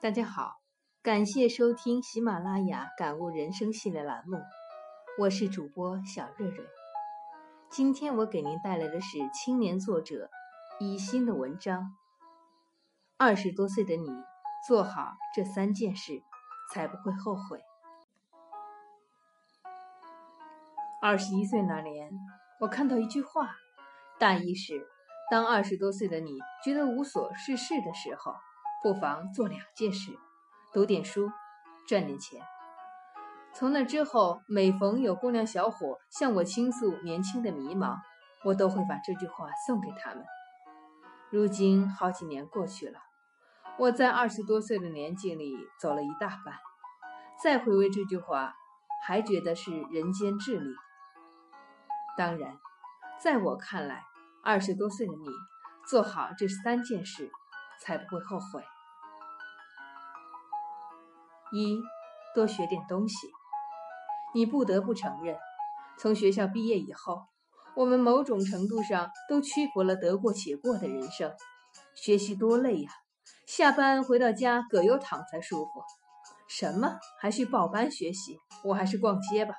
大家好，感谢收听喜马拉雅感悟人生系列栏目，我是主播小瑞瑞。今天我给您带来的是青年作者以心的文章。二十多岁的你，做好这三件事，才不会后悔。二十一岁那年，我看到一句话，大意是：当二十多岁的你觉得无所事事的时候。不妨做两件事：读点书，赚点钱。从那之后，每逢有姑娘小伙向我倾诉年轻的迷茫，我都会把这句话送给他们。如今好几年过去了，我在二十多岁的年纪里走了一大半，再回味这句话，还觉得是人间至理。当然，在我看来，二十多岁的你做好这三件事。才不会后悔。一，多学点东西。你不得不承认，从学校毕业以后，我们某种程度上都屈服了得过且过的人生。学习多累呀！下班回到家，葛优躺才舒服。什么还去报班学习？我还是逛街吧。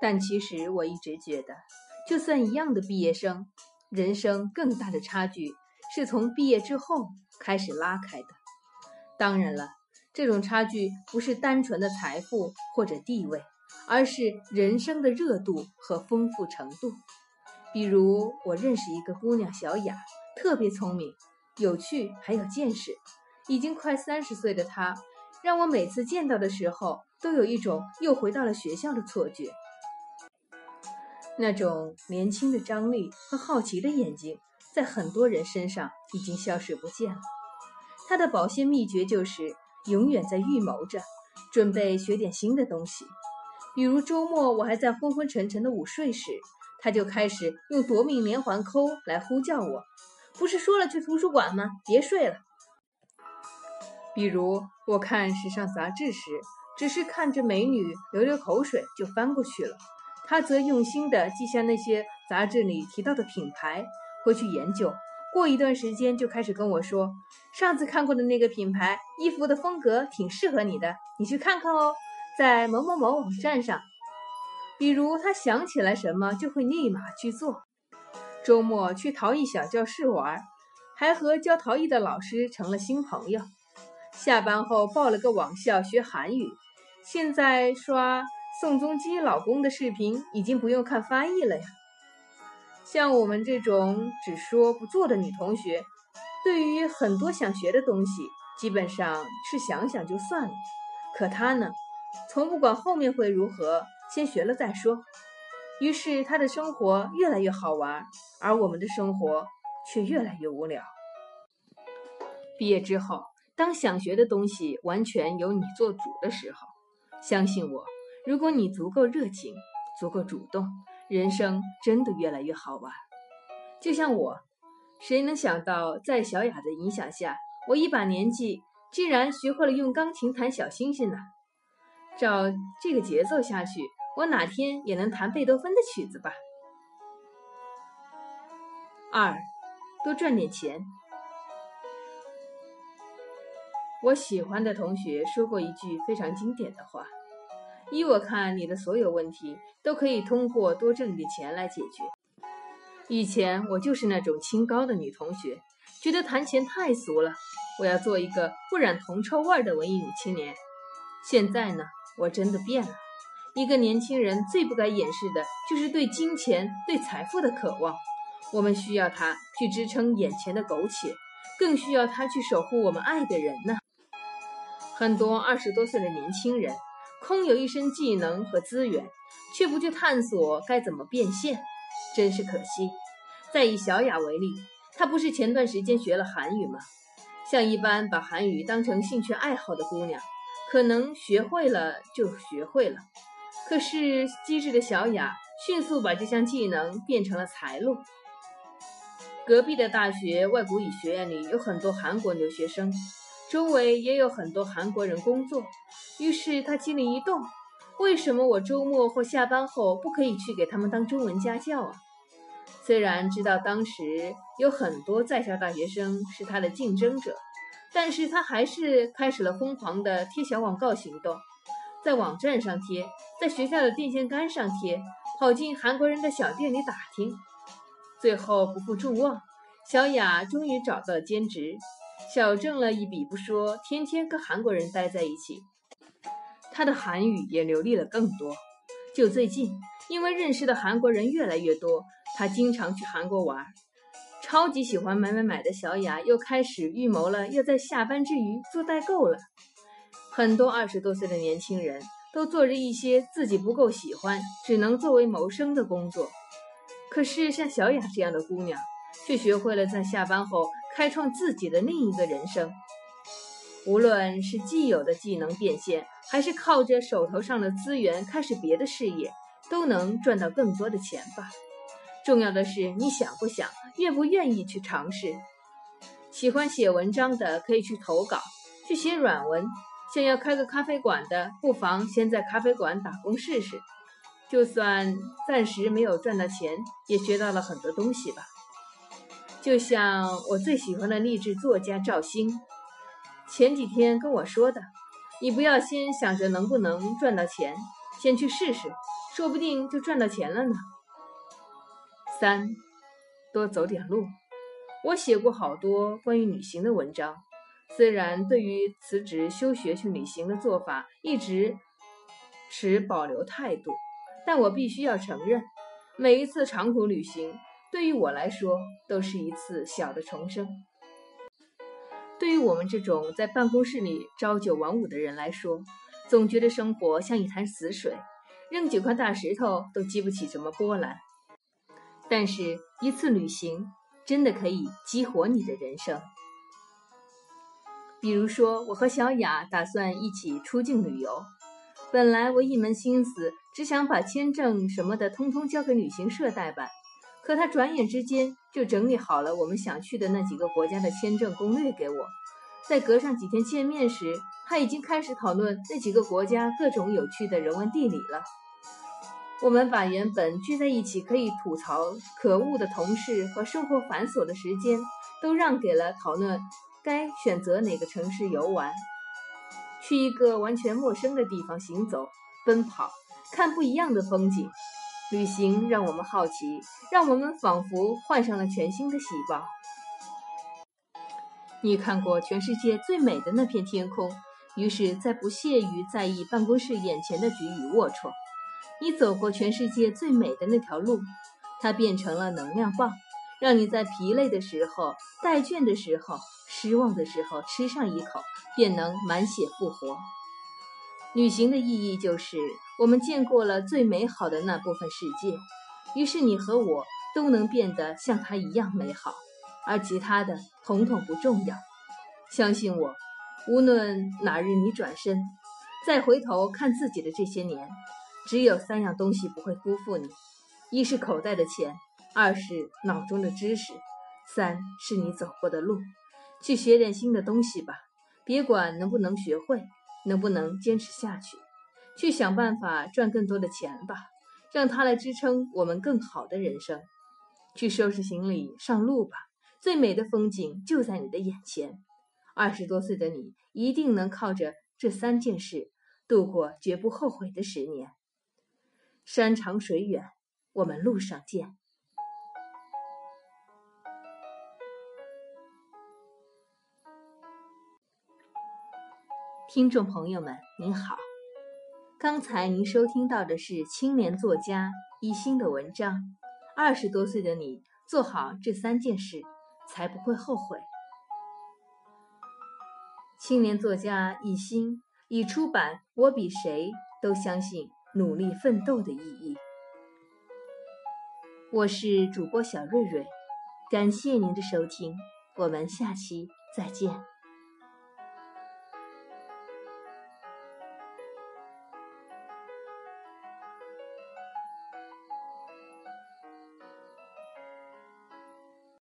但其实我一直觉得，就算一样的毕业生，人生更大的差距。是从毕业之后开始拉开的。当然了，这种差距不是单纯的财富或者地位，而是人生的热度和丰富程度。比如，我认识一个姑娘小雅，特别聪明、有趣，还有见识。已经快三十岁的她，让我每次见到的时候，都有一种又回到了学校的错觉。那种年轻的张力和好奇的眼睛。在很多人身上已经消失不见了。他的保鲜秘诀就是永远在预谋着，准备学点新的东西。比如周末我还在昏昏沉沉的午睡时，他就开始用夺命连环扣来呼叫我。不是说了去图书馆吗？别睡了。比如我看时尚杂志时，只是看着美女流流口水就翻过去了，他则用心地记下那些杂志里提到的品牌。回去研究，过一段时间就开始跟我说，上次看过的那个品牌衣服的风格挺适合你的，你去看看哦，在某某某网站上。比如他想起来什么，就会立马去做。周末去陶艺小教室玩，还和教陶艺的老师成了新朋友。下班后报了个网校学韩语，现在刷宋仲基老公的视频，已经不用看翻译了呀。像我们这种只说不做的女同学，对于很多想学的东西，基本上是想想就算了。可她呢，从不管后面会如何，先学了再说。于是她的生活越来越好玩，而我们的生活却越来越无聊。毕业之后，当想学的东西完全由你做主的时候，相信我，如果你足够热情，足够主动。人生真的越来越好玩，就像我，谁能想到在小雅的影响下，我一把年纪竟然学会了用钢琴弹小星星呢？照这个节奏下去，我哪天也能弹贝多芬的曲子吧？二，多赚点钱。我喜欢的同学说过一句非常经典的话。依我看，你的所有问题都可以通过多挣点钱来解决。以前我就是那种清高的女同学，觉得谈钱太俗了，我要做一个不染铜臭味的文艺女青年。现在呢，我真的变了。一个年轻人最不该掩饰的就是对金钱、对财富的渴望。我们需要它去支撑眼前的苟且，更需要它去守护我们爱的人呢。很多二十多岁的年轻人。空有一身技能和资源，却不去探索该怎么变现，真是可惜。再以小雅为例，她不是前段时间学了韩语吗？像一般把韩语当成兴趣爱好的姑娘，可能学会了就学会了。可是机智的小雅迅速把这项技能变成了财路。隔壁的大学外国语学院里有很多韩国留学生。周围也有很多韩国人工作，于是他心里一动：为什么我周末或下班后不可以去给他们当中文家教啊？虽然知道当时有很多在校大学生是他的竞争者，但是他还是开始了疯狂的贴小广告行动，在网站上贴，在学校的电线杆上贴，跑进韩国人的小店里打听。最后不负众望，小雅终于找到了兼职，小挣了一笔不说，天天跟韩国人待在一起，她的韩语也流利了更多。就最近，因为认识的韩国人越来越多，她经常去韩国玩。超级喜欢买买买的小雅又开始预谋了，要在下班之余做代购了。很多二十多岁的年轻人都做着一些自己不够喜欢，只能作为谋生的工作。可是像小雅这样的姑娘，却学会了在下班后开创自己的另一个人生。无论是既有的技能变现，还是靠着手头上的资源开始别的事业，都能赚到更多的钱吧。重要的是你想不想，愿不愿意去尝试。喜欢写文章的可以去投稿，去写软文；想要开个咖啡馆的，不妨先在咖啡馆打工试试。就算暂时没有赚到钱，也学到了很多东西吧。就像我最喜欢的励志作家赵鑫，前几天跟我说的：“你不要先想着能不能赚到钱，先去试试，说不定就赚到钱了呢。”三，多走点路。我写过好多关于旅行的文章，虽然对于辞职休学去旅行的做法一直持保留态度。但我必须要承认，每一次长途旅行对于我来说都是一次小的重生。对于我们这种在办公室里朝九晚五的人来说，总觉得生活像一潭死水，扔几块大石头都激不起什么波澜。但是，一次旅行真的可以激活你的人生。比如说，我和小雅打算一起出境旅游。本来我一门心思只想把签证什么的通通交给旅行社代办，可他转眼之间就整理好了我们想去的那几个国家的签证攻略给我。在隔上几天见面时，他已经开始讨论那几个国家各种有趣的人文地理了。我们把原本聚在一起可以吐槽可恶的同事和生活繁琐的时间，都让给了讨论该选择哪个城市游玩。去一个完全陌生的地方行走、奔跑，看不一样的风景。旅行让我们好奇，让我们仿佛换上了全新的细胞。你看过全世界最美的那片天空，于是，在不屑于在意办公室眼前的局与龌龊。你走过全世界最美的那条路，它变成了能量棒，让你在疲累的时候、怠倦的时候。失望的时候，吃上一口便能满血复活。旅行的意义就是我们见过了最美好的那部分世界，于是你和我都能变得像它一样美好，而其他的统统不重要。相信我，无论哪日你转身，再回头看自己的这些年，只有三样东西不会辜负你：一是口袋的钱，二是脑中的知识，三是你走过的路。去学点新的东西吧，别管能不能学会，能不能坚持下去，去想办法赚更多的钱吧，让它来支撑我们更好的人生。去收拾行李上路吧，最美的风景就在你的眼前。二十多岁的你一定能靠着这三件事度过绝不后悔的十年。山长水远，我们路上见。听众朋友们，您好。刚才您收听到的是青年作家一心的文章。二十多岁的你，做好这三件事，才不会后悔。青年作家一心已出版《我比谁都相信努力奋斗的意义》。我是主播小瑞瑞，感谢您的收听，我们下期再见。